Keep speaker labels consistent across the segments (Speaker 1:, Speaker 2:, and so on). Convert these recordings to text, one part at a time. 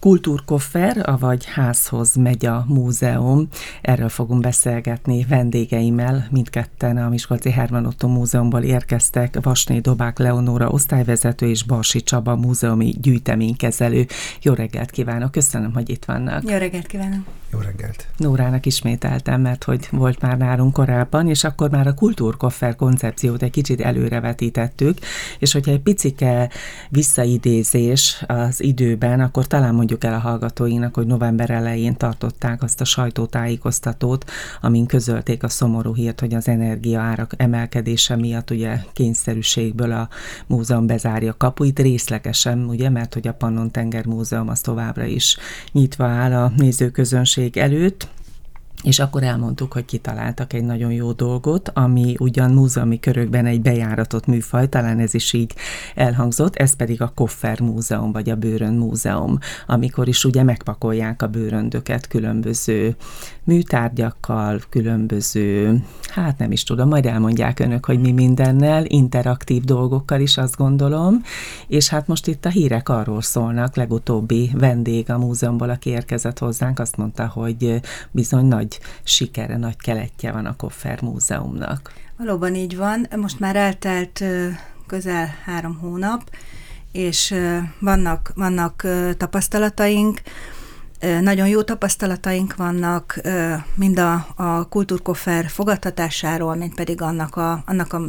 Speaker 1: Kultúrkoffer, avagy házhoz megy a múzeum. Erről fogunk beszélgetni vendégeimmel. Mindketten a Miskolci Herman Otto Múzeumból érkeztek. Vasné Dobák Leonóra osztályvezető és Barsi Csaba múzeumi gyűjteménykezelő. Jó reggelt kívánok, köszönöm, hogy itt vannak.
Speaker 2: Jó reggelt kívánok.
Speaker 3: Jó reggelt.
Speaker 1: Nórának ismételtem, mert hogy volt már nálunk korábban, és akkor már a kultúrkoffer koncepciót egy kicsit előrevetítettük, és hogyha egy picike visszaidézés az időben, akkor talán mondjuk el a hallgatóinak, hogy november elején tartották azt a sajtótájékoztatót, amin közölték a szomorú hírt, hogy az energiaárak emelkedése miatt ugye kényszerűségből a múzeum bezárja kapuit. Részlegesen, ugye, mert hogy a Pannon Tenger Múzeum az továbbra is nyitva áll a nézőközönség előtt, és akkor elmondtuk, hogy kitaláltak egy nagyon jó dolgot, ami ugyan múzeumi körökben egy bejáratott műfaj, talán ez is így elhangzott, ez pedig a Koffer Múzeum, vagy a Bőrön Múzeum, amikor is ugye megpakolják a bőröndöket különböző műtárgyakkal, különböző, hát nem is tudom, majd elmondják önök, hogy mi mindennel, interaktív dolgokkal is azt gondolom, és hát most itt a hírek arról szólnak, legutóbbi vendég a múzeumból, aki érkezett hozzánk, azt mondta, hogy bizony nagy nagy sikere, nagy keletje van a Koffer Múzeumnak.
Speaker 2: Valóban így van. Most már eltelt közel három hónap, és vannak, vannak tapasztalataink, nagyon jó tapasztalataink vannak mind a, a kultúrkoffer fogadtatásáról, mint pedig annak a, annak a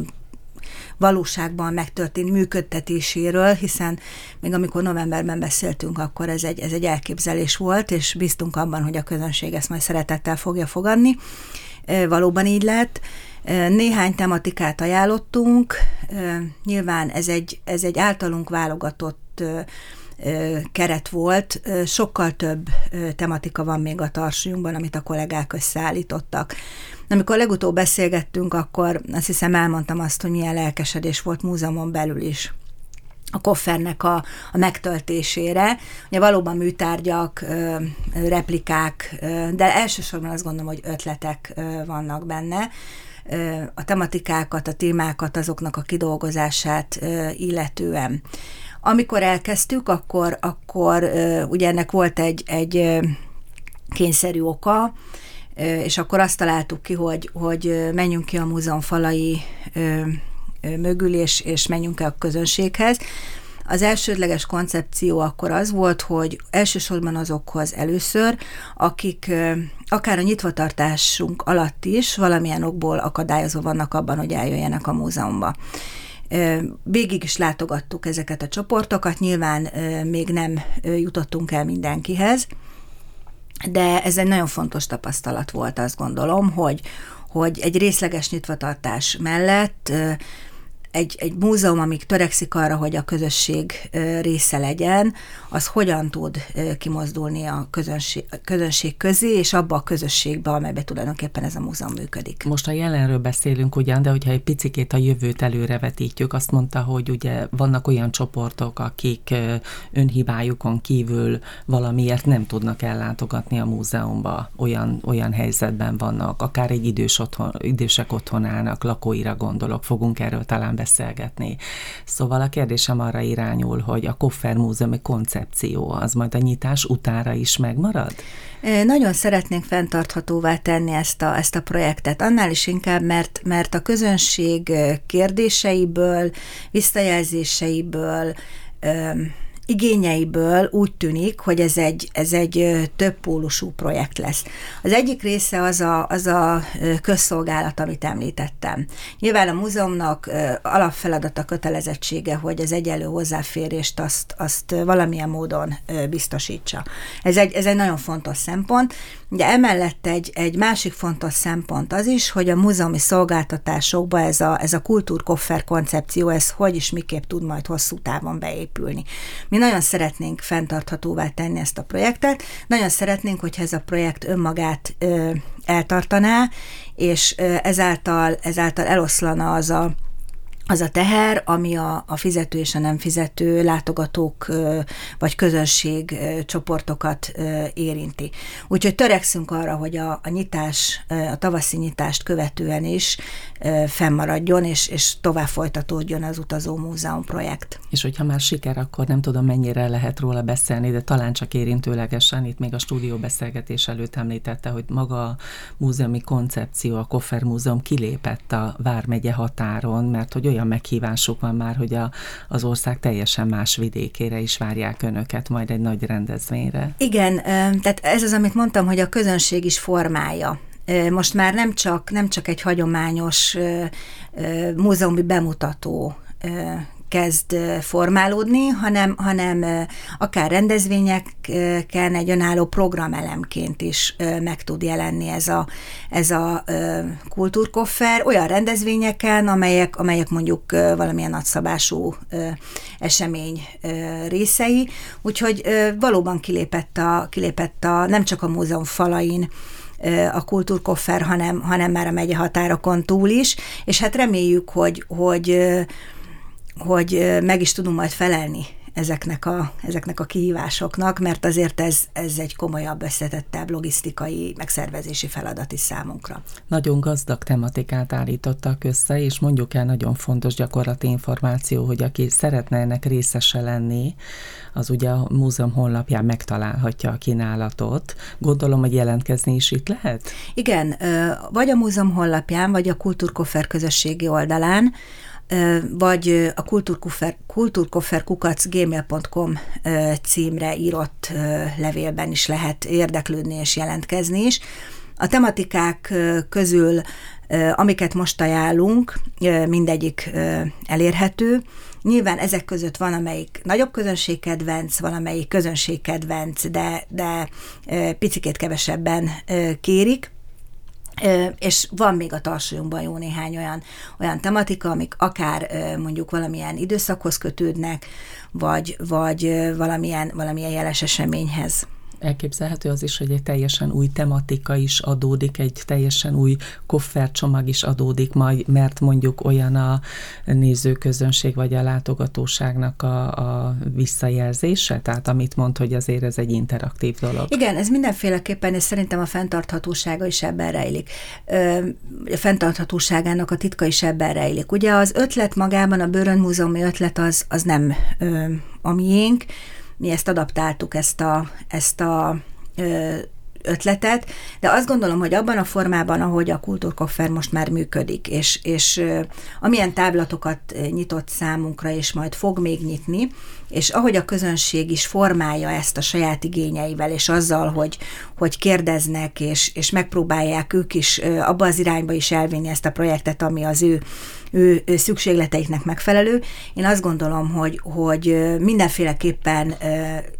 Speaker 2: valóságban megtörtént működtetéséről, hiszen még amikor novemberben beszéltünk, akkor ez egy, ez egy elképzelés volt, és bíztunk abban, hogy a közönség ezt majd szeretettel fogja fogadni. Valóban így lett. Néhány tematikát ajánlottunk, nyilván ez egy, ez egy általunk válogatott keret volt, sokkal több tematika van még a tarsunkban, amit a kollégák összeállítottak. Amikor legutóbb beszélgettünk, akkor azt hiszem elmondtam azt, hogy milyen lelkesedés volt múzeumon belül is a koffernek a, a megtöltésére. Ugye valóban műtárgyak, replikák, de elsősorban azt gondolom, hogy ötletek vannak benne a tematikákat, a témákat, azoknak a kidolgozását illetően. Amikor elkezdtük, akkor, akkor ugye ennek volt egy, egy kényszerű oka, és akkor azt találtuk ki, hogy, hogy menjünk ki a múzeum falai mögül, és, és menjünk el a közönséghez. Az elsődleges koncepció akkor az volt, hogy elsősorban azokhoz először, akik akár a nyitvatartásunk alatt is valamilyen okból akadályozva vannak abban, hogy eljöjjenek a múzeumba. Végig is látogattuk ezeket a csoportokat, nyilván még nem jutottunk el mindenkihez, de ez egy nagyon fontos tapasztalat volt, azt gondolom, hogy, hogy egy részleges nyitvatartás mellett egy, egy múzeum, amíg törekszik arra, hogy a közösség része legyen, az hogyan tud kimozdulni a közönség, közönség közé, és abba a közösségbe, amelybe tulajdonképpen ez a múzeum működik.
Speaker 1: Most a jelenről beszélünk ugyan, de hogyha egy picikét a jövőt előrevetítjük, azt mondta, hogy ugye vannak olyan csoportok, akik önhibájukon kívül valamiért nem tudnak ellátogatni a múzeumba, olyan, olyan helyzetben vannak, akár egy idős otthon, idősek otthonának, lakóira gondolok, fogunk erről talán beszélgetni. Szóval a kérdésem arra irányul, hogy a Koffer Múzeumi koncepció az majd a nyitás utára is megmarad?
Speaker 2: Nagyon szeretnénk fenntarthatóvá tenni ezt a, ezt a projektet, annál is inkább, mert, mert a közönség kérdéseiből, visszajelzéseiből, igényeiből úgy tűnik, hogy ez egy, ez egy több pólusú projekt lesz. Az egyik része az a, az a közszolgálat, amit említettem. Nyilván a múzeumnak alapfeladata kötelezettsége, hogy az egyenlő hozzáférést azt, azt valamilyen módon biztosítsa. Ez egy, ez egy nagyon fontos szempont. Ugye emellett egy, egy másik fontos szempont az is, hogy a múzeumi szolgáltatásokba ez a, ez a kultúrkoffer koncepció, ez hogy is miképp tud majd hosszú távon beépülni. Mi nagyon szeretnénk fenntarthatóvá tenni ezt a projektet, nagyon szeretnénk, hogyha ez a projekt önmagát ö, eltartaná, és ezáltal, ezáltal eloszlana az a az a teher, ami a, a fizető és a nem fizető látogatók vagy közönség csoportokat érinti. Úgyhogy törekszünk arra, hogy a, a nyitás, a tavaszi nyitást követően is fennmaradjon, és, és tovább folytatódjon az Utazó Múzeum projekt.
Speaker 1: És hogyha már siker, akkor nem tudom, mennyire lehet róla beszélni, de talán csak érintőlegesen, itt még a stúdió beszélgetés előtt említette, hogy maga a múzeumi koncepció, a Koffer Múzeum kilépett a Vármegye határon, mert hogy olyan meghívásuk van már, hogy a, az ország teljesen más vidékére is várják önöket majd egy nagy rendezvényre.
Speaker 2: Igen, tehát ez az, amit mondtam, hogy a közönség is formája most már nem csak, nem csak egy hagyományos múzeumi bemutató kezd formálódni, hanem, hanem akár rendezvényeken egy önálló programelemként is meg tud jelenni ez a, ez a kultúrkoffer, olyan rendezvényeken, amelyek, amelyek mondjuk valamilyen nagyszabású esemény részei, úgyhogy valóban kilépett a, kilépett a nem csak a múzeum falain, a kultúrkoffer, hanem, hanem már a megye határokon túl is, és hát reméljük, hogy, hogy hogy meg is tudunk majd felelni ezeknek a, ezeknek a kihívásoknak, mert azért ez, ez egy komolyabb, összetettebb logisztikai, megszervezési feladat is számunkra.
Speaker 1: Nagyon gazdag tematikát állítottak össze, és mondjuk el nagyon fontos gyakorlati információ, hogy aki szeretne ennek részese lenni, az ugye a múzeum honlapján megtalálhatja a kínálatot. Gondolom, hogy jelentkezni is itt lehet?
Speaker 2: Igen, vagy a múzeum honlapján, vagy a Kultúrkoffer közösségi oldalán, vagy a kultúrkoffer, kultúrkofferkukac gmail.com címre írott levélben is lehet érdeklődni és jelentkezni is. A tematikák közül, amiket most ajánlunk, mindegyik elérhető. Nyilván ezek között van, amelyik nagyobb közönségkedvenc, van, amelyik közönségkedvenc, de, de picikét kevesebben kérik és van még a tarsolyunkban jó néhány olyan, olyan tematika, amik akár mondjuk valamilyen időszakhoz kötődnek, vagy, vagy valamilyen, valamilyen jeles eseményhez
Speaker 1: elképzelhető az is, hogy egy teljesen új tematika is adódik, egy teljesen új koffercsomag is adódik majd, mert mondjuk olyan a nézőközönség vagy a látogatóságnak a, a visszajelzése, tehát amit mond, hogy azért ez egy interaktív dolog.
Speaker 2: Igen, ez mindenféleképpen, és szerintem a fenntarthatósága is ebben rejlik. A fenntarthatóságának a titka is ebben rejlik. Ugye az ötlet magában, a Bőrön Múzeumi ötlet az, az nem a miénk, mi ezt adaptáltuk, ezt a, ezt a ötletet, de azt gondolom, hogy abban a formában, ahogy a kultúrkoffer most már működik, és, és amilyen táblatokat nyitott számunkra, és majd fog még nyitni, és ahogy a közönség is formálja ezt a saját igényeivel, és azzal, hogy, hogy kérdeznek, és, és megpróbálják ők is abba az irányba is elvinni ezt a projektet, ami az ő, ő, ő szükségleteiknek megfelelő. Én azt gondolom, hogy, hogy mindenféleképpen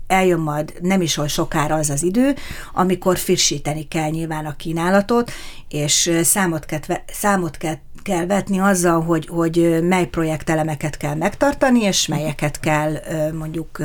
Speaker 2: eljön majd nem is olyan sokára az az idő, amikor frissíteni kell nyilván a kínálatot, és számot kell, számot kell kell vetni azzal, hogy, hogy mely projektelemeket kell megtartani, és melyeket kell mondjuk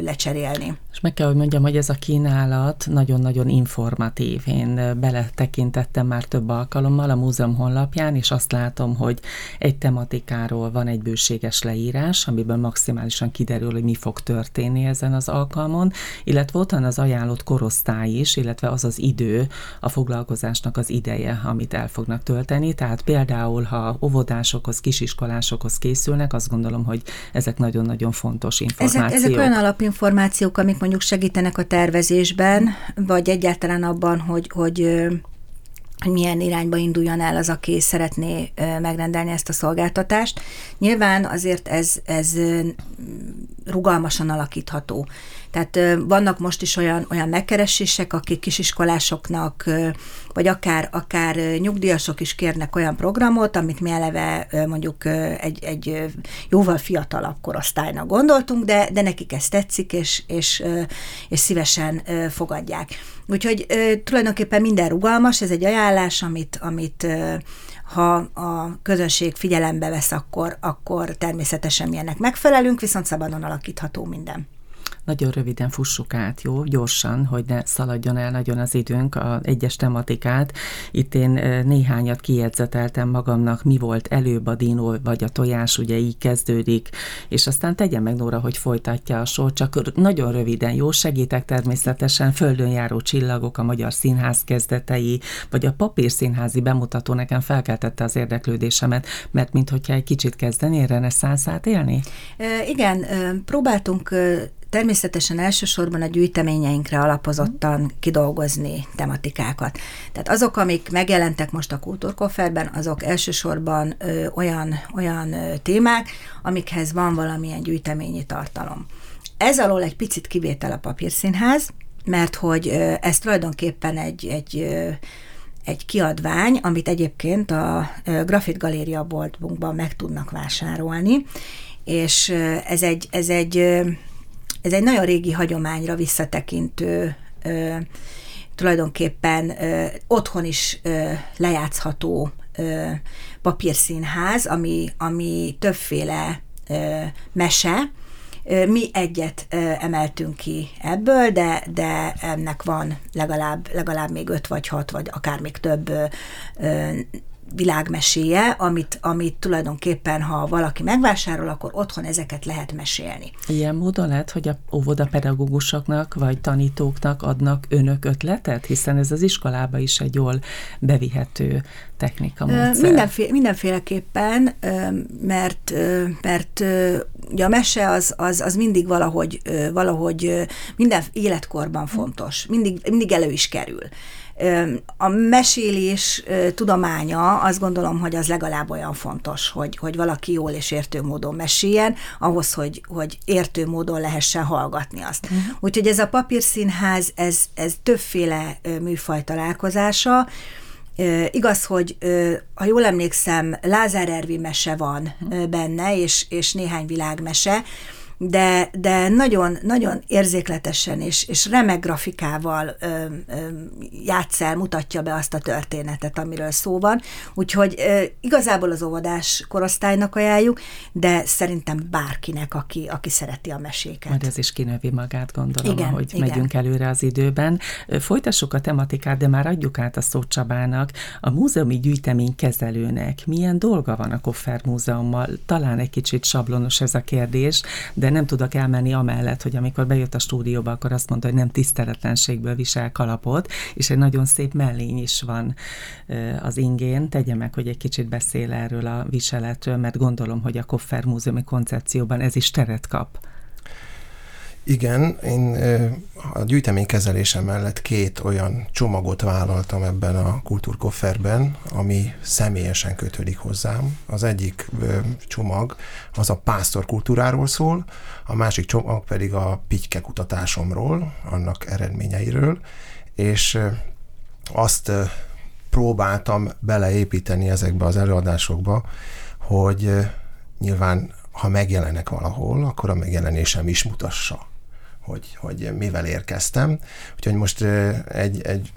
Speaker 2: lecserélni.
Speaker 1: És meg kell, hogy mondjam, hogy ez a kínálat nagyon-nagyon informatív. Én beletekintettem már több alkalommal a múzeum honlapján, és azt látom, hogy egy tematikáról van egy bőséges leírás, amiből maximálisan kiderül, hogy mi fog történni ezen az alkalmon, illetve ott van az ajánlott korosztály is, illetve az az idő, a foglalkozásnak az ideje, amit el fognak tölteni. Tehát például, ha óvodásokhoz, kisiskolásokhoz készülnek, azt gondolom, hogy ezek nagyon-nagyon fontos információk.
Speaker 2: Ezek, ezek olyan alapinformációk, amik mondjuk segítenek a tervezésben, vagy egyáltalán abban, hogy, hogy hogy milyen irányba induljon el az, aki szeretné megrendelni ezt a szolgáltatást. Nyilván azért ez, ez rugalmasan alakítható. Tehát vannak most is olyan, olyan megkeresések, akik kisiskolásoknak, vagy akár, akár nyugdíjasok is kérnek olyan programot, amit mi eleve mondjuk egy, egy jóval fiatalabb korosztálynak gondoltunk, de, de nekik ez tetszik, és, és, és szívesen fogadják. Úgyhogy tulajdonképpen minden rugalmas, ez egy ajánlás, amit, amit ha a közönség figyelembe vesz, akkor, akkor természetesen milyennek megfelelünk, viszont szabadon alakítható minden.
Speaker 1: Nagyon röviden fussuk át, jó? Gyorsan, hogy ne szaladjon el nagyon az időnk a egyes tematikát. Itt én néhányat kijegyzeteltem magamnak, mi volt előbb a dinó vagy a tojás, ugye így kezdődik, és aztán tegye meg Nóra, hogy folytatja a sor, csak nagyon röviden, jó? Segítek természetesen, Földön járó csillagok, a Magyar Színház kezdetei, vagy a papírszínházi bemutató nekem felkeltette az érdeklődésemet, mert mintha egy kicsit kezdenél reneszánszát élni?
Speaker 2: E, igen, próbáltunk természetesen elsősorban a gyűjteményeinkre alapozottan kidolgozni tematikákat. Tehát azok, amik megjelentek most a kultúrkofferben, azok elsősorban ö, olyan, olyan ö, témák, amikhez van valamilyen gyűjteményi tartalom. Ez alól egy picit kivétel a papírszínház, mert hogy ö, ez tulajdonképpen egy, egy ö, egy kiadvány, amit egyébként a Grafit Galéria boltbunkban meg tudnak vásárolni, és ez egy, ez egy, ez egy nagyon régi hagyományra visszatekintő tulajdonképpen otthon is lejátszható papírszínház, ami, ami többféle mese, mi egyet emeltünk ki ebből, de, de ennek van legalább, legalább még öt vagy hat, vagy akár még több világmeséje, amit, amit tulajdonképpen, ha valaki megvásárol, akkor otthon ezeket lehet mesélni.
Speaker 1: Ilyen módon lehet, hogy a óvodapedagógusoknak vagy tanítóknak adnak önök ötletet, hiszen ez az iskolába is egy jól bevihető technika módszer.
Speaker 2: Mindenféle, mindenféleképpen, mert, mert ugye a mese az, az, az mindig valahogy, valahogy minden életkorban fontos, mindig, mindig elő is kerül. A mesélés tudománya azt gondolom, hogy az legalább olyan fontos, hogy, hogy valaki jól és értő módon meséljen, ahhoz, hogy, hogy értő módon lehessen hallgatni azt. Uh-huh. Úgyhogy ez a papírszínház, ez, ez többféle műfaj találkozása, igaz, hogy ha jól emlékszem, Lázár Ervi mese van benne, és, és néhány világmese, de, de nagyon, nagyon érzékletesen és, és remek grafikával ö, ö, játsz el, mutatja be azt a történetet, amiről szó van. Úgyhogy ö, igazából az óvodás korosztálynak ajánljuk, de szerintem bárkinek, aki, aki szereti a meséket.
Speaker 1: Majd ez is kinövi magát, gondolom, igen, ahogy igen. megyünk előre az időben. Folytassuk a tematikát, de már adjuk át a szót Csabának. A múzeumi gyűjtemény kezelőnek milyen dolga van a Koffer Múzeummal? Talán egy kicsit sablonos ez a kérdés, de de nem tudok elmenni amellett, hogy amikor bejött a stúdióba, akkor azt mondta, hogy nem tiszteletlenségből visel kalapot, és egy nagyon szép mellény is van az ingén. Tegye meg, hogy egy kicsit beszél erről a viseletről, mert gondolom, hogy a Koffer Múzeumi koncepcióban ez is teret kap.
Speaker 3: Igen, én a gyűjtemény kezelése mellett két olyan csomagot vállaltam ebben a kultúrkofferben, ami személyesen kötődik hozzám. Az egyik csomag az a pásztor kultúráról szól, a másik csomag pedig a pityke kutatásomról, annak eredményeiről, és azt próbáltam beleépíteni ezekbe az előadásokba, hogy nyilván ha megjelenek valahol, akkor a megjelenésem is mutassa hogy, hogy mivel érkeztem. Úgyhogy most egy, egy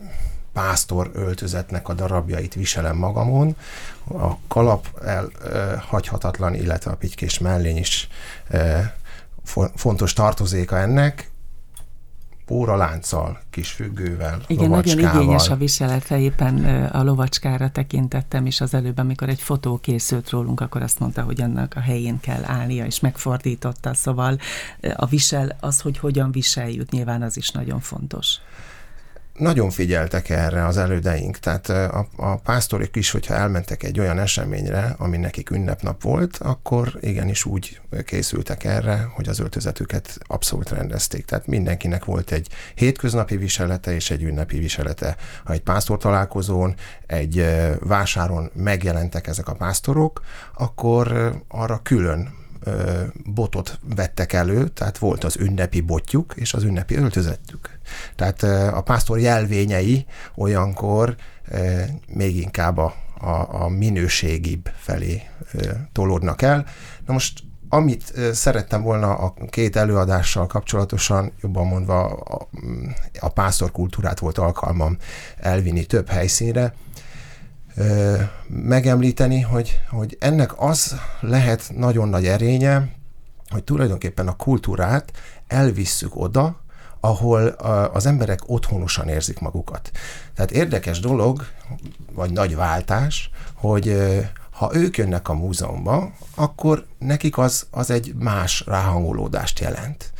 Speaker 3: pásztor öltözetnek a darabjait viselem magamon, a kalap elhagyhatatlan, illetve a pitykés mellény is fontos tartozéka ennek, lánccal, kis függővel,
Speaker 1: Igen, lovacskával. nagyon igényes a viselete, éppen a lovacskára tekintettem is az előbb, amikor egy fotó készült rólunk, akkor azt mondta, hogy annak a helyén kell állnia, és megfordította, szóval a visel, az, hogy hogyan viseljük, nyilván az is nagyon fontos
Speaker 3: nagyon figyeltek erre az elődeink, tehát a, a pásztorik is, hogyha elmentek egy olyan eseményre, ami nekik ünnepnap volt, akkor igenis úgy készültek erre, hogy az öltözetüket abszolút rendezték. Tehát mindenkinek volt egy hétköznapi viselete és egy ünnepi viselete. Ha egy pásztor találkozón, egy vásáron megjelentek ezek a pásztorok, akkor arra külön botot vettek elő, tehát volt az ünnepi botjuk és az ünnepi öltözetük. Tehát a pásztor jelvényei olyankor még inkább a, a, a minőségibb felé tolódnak el. Na most amit szerettem volna a két előadással kapcsolatosan, jobban mondva a, a pásztor kultúrát volt alkalmam elvinni több helyszínre, megemlíteni, hogy, hogy ennek az lehet nagyon nagy erénye, hogy tulajdonképpen a kultúrát elvisszük oda, ahol az emberek otthonosan érzik magukat. Tehát érdekes dolog, vagy nagy váltás, hogy ha ők jönnek a múzeumba, akkor nekik az, az egy más ráhangolódást jelent.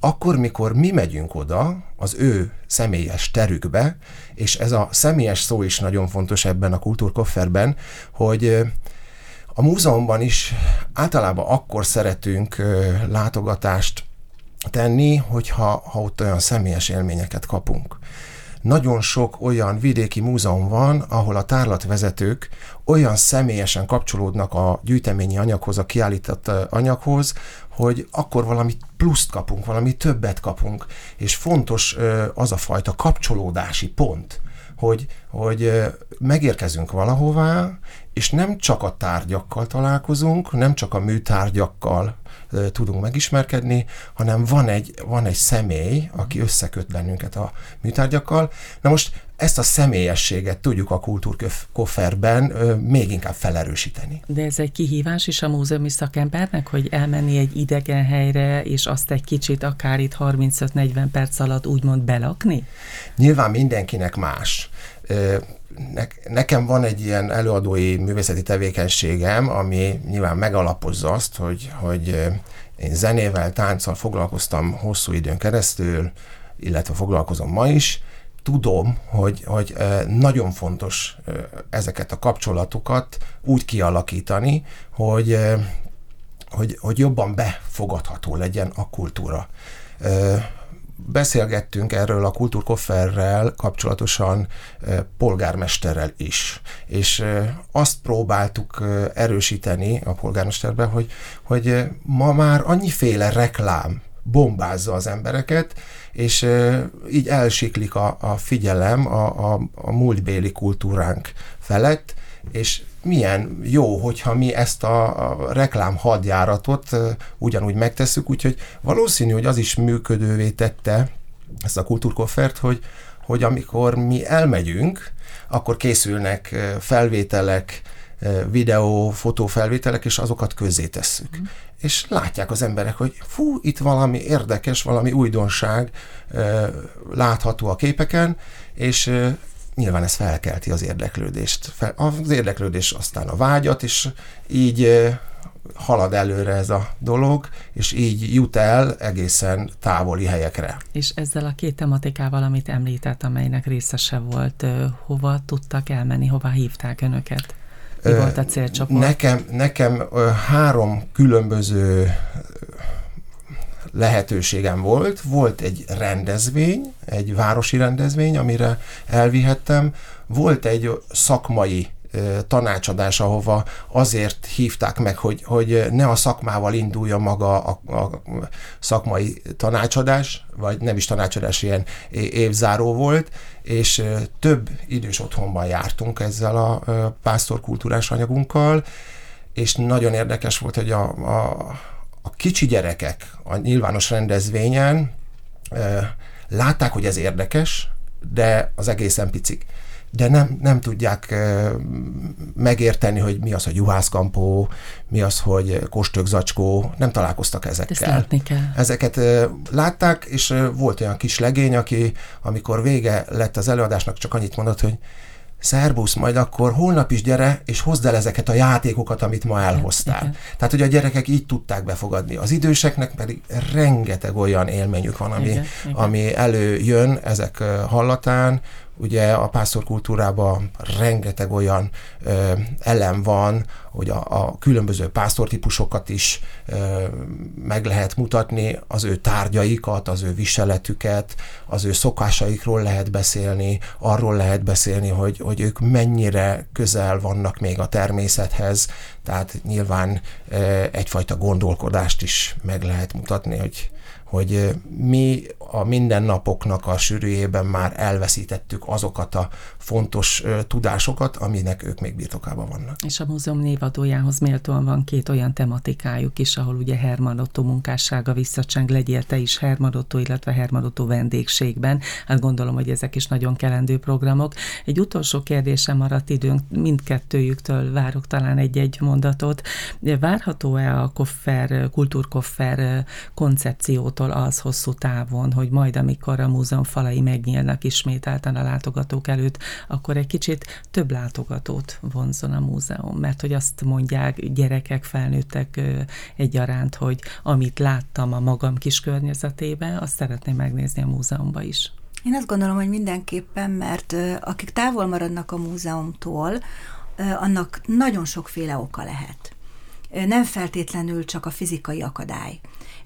Speaker 3: Akkor, mikor mi megyünk oda, az ő személyes terükbe, és ez a személyes szó is nagyon fontos ebben a kultúrkofferben, hogy a múzeumban is általában akkor szeretünk látogatást tenni, hogyha ha ott olyan személyes élményeket kapunk. Nagyon sok olyan vidéki múzeum van, ahol a tárlatvezetők olyan személyesen kapcsolódnak a gyűjteményi anyaghoz, a kiállított anyaghoz, hogy akkor valami pluszt kapunk, valami többet kapunk, és fontos az a fajta kapcsolódási pont, hogy, hogy megérkezünk valahová, és nem csak a tárgyakkal találkozunk, nem csak a műtárgyakkal tudunk megismerkedni, hanem van egy, van egy személy, aki összeköt bennünket a műtárgyakkal. Na most ezt a személyességet tudjuk a kultúrkofferben még inkább felerősíteni.
Speaker 1: De ez egy kihívás is a múzeumi szakembernek, hogy elmenni egy idegen helyre, és azt egy kicsit akár itt 35-40 perc alatt úgymond belakni?
Speaker 3: Nyilván mindenkinek más nekem van egy ilyen előadói művészeti tevékenységem, ami nyilván megalapozza azt, hogy, hogy én zenével, tánccal foglalkoztam hosszú időn keresztül, illetve foglalkozom ma is, tudom, hogy, hogy nagyon fontos ezeket a kapcsolatokat úgy kialakítani, hogy, hogy, hogy jobban befogadható legyen a kultúra. Beszélgettünk erről a kultúrkofferrel kapcsolatosan polgármesterrel is, és azt próbáltuk erősíteni a polgármesterbe, hogy, hogy ma már annyiféle reklám bombázza az embereket, és így elsiklik a, a figyelem a, a, a múltbéli kultúránk felett, és milyen jó, hogyha mi ezt a, a reklám hadjáratot ugyanúgy megtesszük, úgyhogy valószínű, hogy az is működővé tette ezt a kultúrkoffert, hogy, hogy amikor mi elmegyünk, akkor készülnek felvételek, videó, fotófelvételek, és azokat közzé tesszük. Mm. És látják az emberek, hogy fú, itt valami érdekes, valami újdonság látható a képeken, és nyilván ez felkelti az érdeklődést. Az érdeklődés aztán a vágyat, és így halad előre ez a dolog, és így jut el egészen távoli helyekre.
Speaker 1: És ezzel a két tematikával, amit említett, amelynek részese volt, hova tudtak elmenni, hova hívták önöket? Mi volt a célcsoport?
Speaker 3: Nekem, nekem három különböző lehetőségem volt. Volt egy rendezvény, egy városi rendezvény, amire elvihettem. Volt egy szakmai tanácsadás, ahova azért hívták meg, hogy, hogy ne a szakmával indulja maga a, a szakmai tanácsadás, vagy nem is tanácsadás, ilyen évzáró volt, és több idős otthonban jártunk ezzel a pásztorkultúrás anyagunkkal, és nagyon érdekes volt, hogy a, a a kicsi gyerekek a nyilvános rendezvényen látták, hogy ez érdekes, de az egészen picik. De nem, nem tudják megérteni, hogy mi az, hogy juhászkampó, mi az, hogy kostökzacskó, nem találkoztak ezekkel. Ezt
Speaker 1: kell.
Speaker 3: Ezeket látták, és volt olyan kis legény, aki amikor vége lett az előadásnak, csak annyit mondott, hogy szerbusz, majd akkor holnap is gyere, és hozd el ezeket a játékokat, amit ma elhoztál. Igen. Tehát, hogy a gyerekek így tudták befogadni. Az időseknek pedig rengeteg olyan élményük van, ami, Igen. Igen. ami előjön ezek hallatán, Ugye a pásztorkultúrában rengeteg olyan ö, elem van, hogy a, a különböző pásztortípusokat is ö, meg lehet mutatni, az ő tárgyaikat, az ő viseletüket, az ő szokásaikról lehet beszélni, arról lehet beszélni, hogy, hogy ők mennyire közel vannak még a természethez, tehát nyilván ö, egyfajta gondolkodást is meg lehet mutatni, hogy hogy mi a mindennapoknak a sűrűjében már elveszítettük azokat a fontos tudásokat, aminek ők még birtokában vannak.
Speaker 1: És a múzeum névadójához méltóan van két olyan tematikájuk is, ahol ugye Herman Otto munkássága visszacseng, legyél te is Herman Otto, illetve Herman Otto vendégségben. Hát gondolom, hogy ezek is nagyon kelendő programok. Egy utolsó kérdésem maradt időnk, mindkettőjüktől várok talán egy-egy mondatot. Várható-e a koffer, kultúrkoffer koncepciót gondolattól az hosszú távon, hogy majd amikor a múzeum falai megnyílnak ismételten a látogatók előtt, akkor egy kicsit több látogatót vonzon a múzeum, mert hogy azt mondják gyerekek, felnőttek egyaránt, hogy amit láttam a magam kis környezetében, azt szeretném megnézni a múzeumban is.
Speaker 2: Én azt gondolom, hogy mindenképpen, mert akik távol maradnak a múzeumtól, annak nagyon sokféle oka lehet nem feltétlenül csak a fizikai akadály.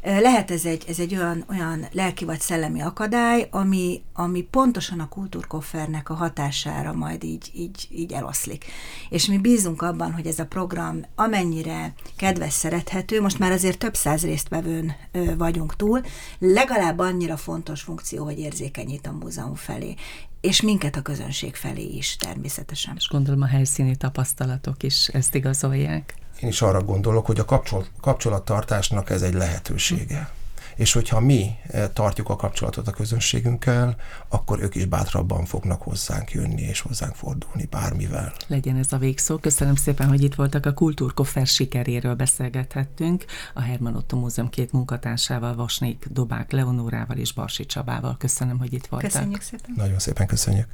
Speaker 2: Lehet ez egy, ez egy olyan, olyan lelki vagy szellemi akadály, ami, ami pontosan a kultúrkoffernek a hatására majd így, így, így eloszlik. És mi bízunk abban, hogy ez a program amennyire kedves, szerethető, most már azért több száz résztvevőn vagyunk túl, legalább annyira fontos funkció, hogy érzékenyít a múzeum felé és minket a közönség felé is természetesen.
Speaker 1: És gondolom a helyszíni tapasztalatok is ezt igazolják.
Speaker 3: Én is arra gondolok, hogy a kapcsol, kapcsolattartásnak ez egy lehetősége. És hogyha mi eh, tartjuk a kapcsolatot a közönségünkkel, akkor ők is bátrabban fognak hozzánk jönni és hozzánk fordulni bármivel.
Speaker 1: Legyen ez a végszó. Köszönöm szépen, hogy itt voltak a Kultúrkoffer sikeréről beszélgethettünk. A Herman Otto Múzeum két munkatársával, Vasnék Dobák Leonórával és Barsi Csabával. Köszönöm, hogy itt voltak.
Speaker 2: Köszönjük szépen.
Speaker 3: Nagyon szépen köszönjük.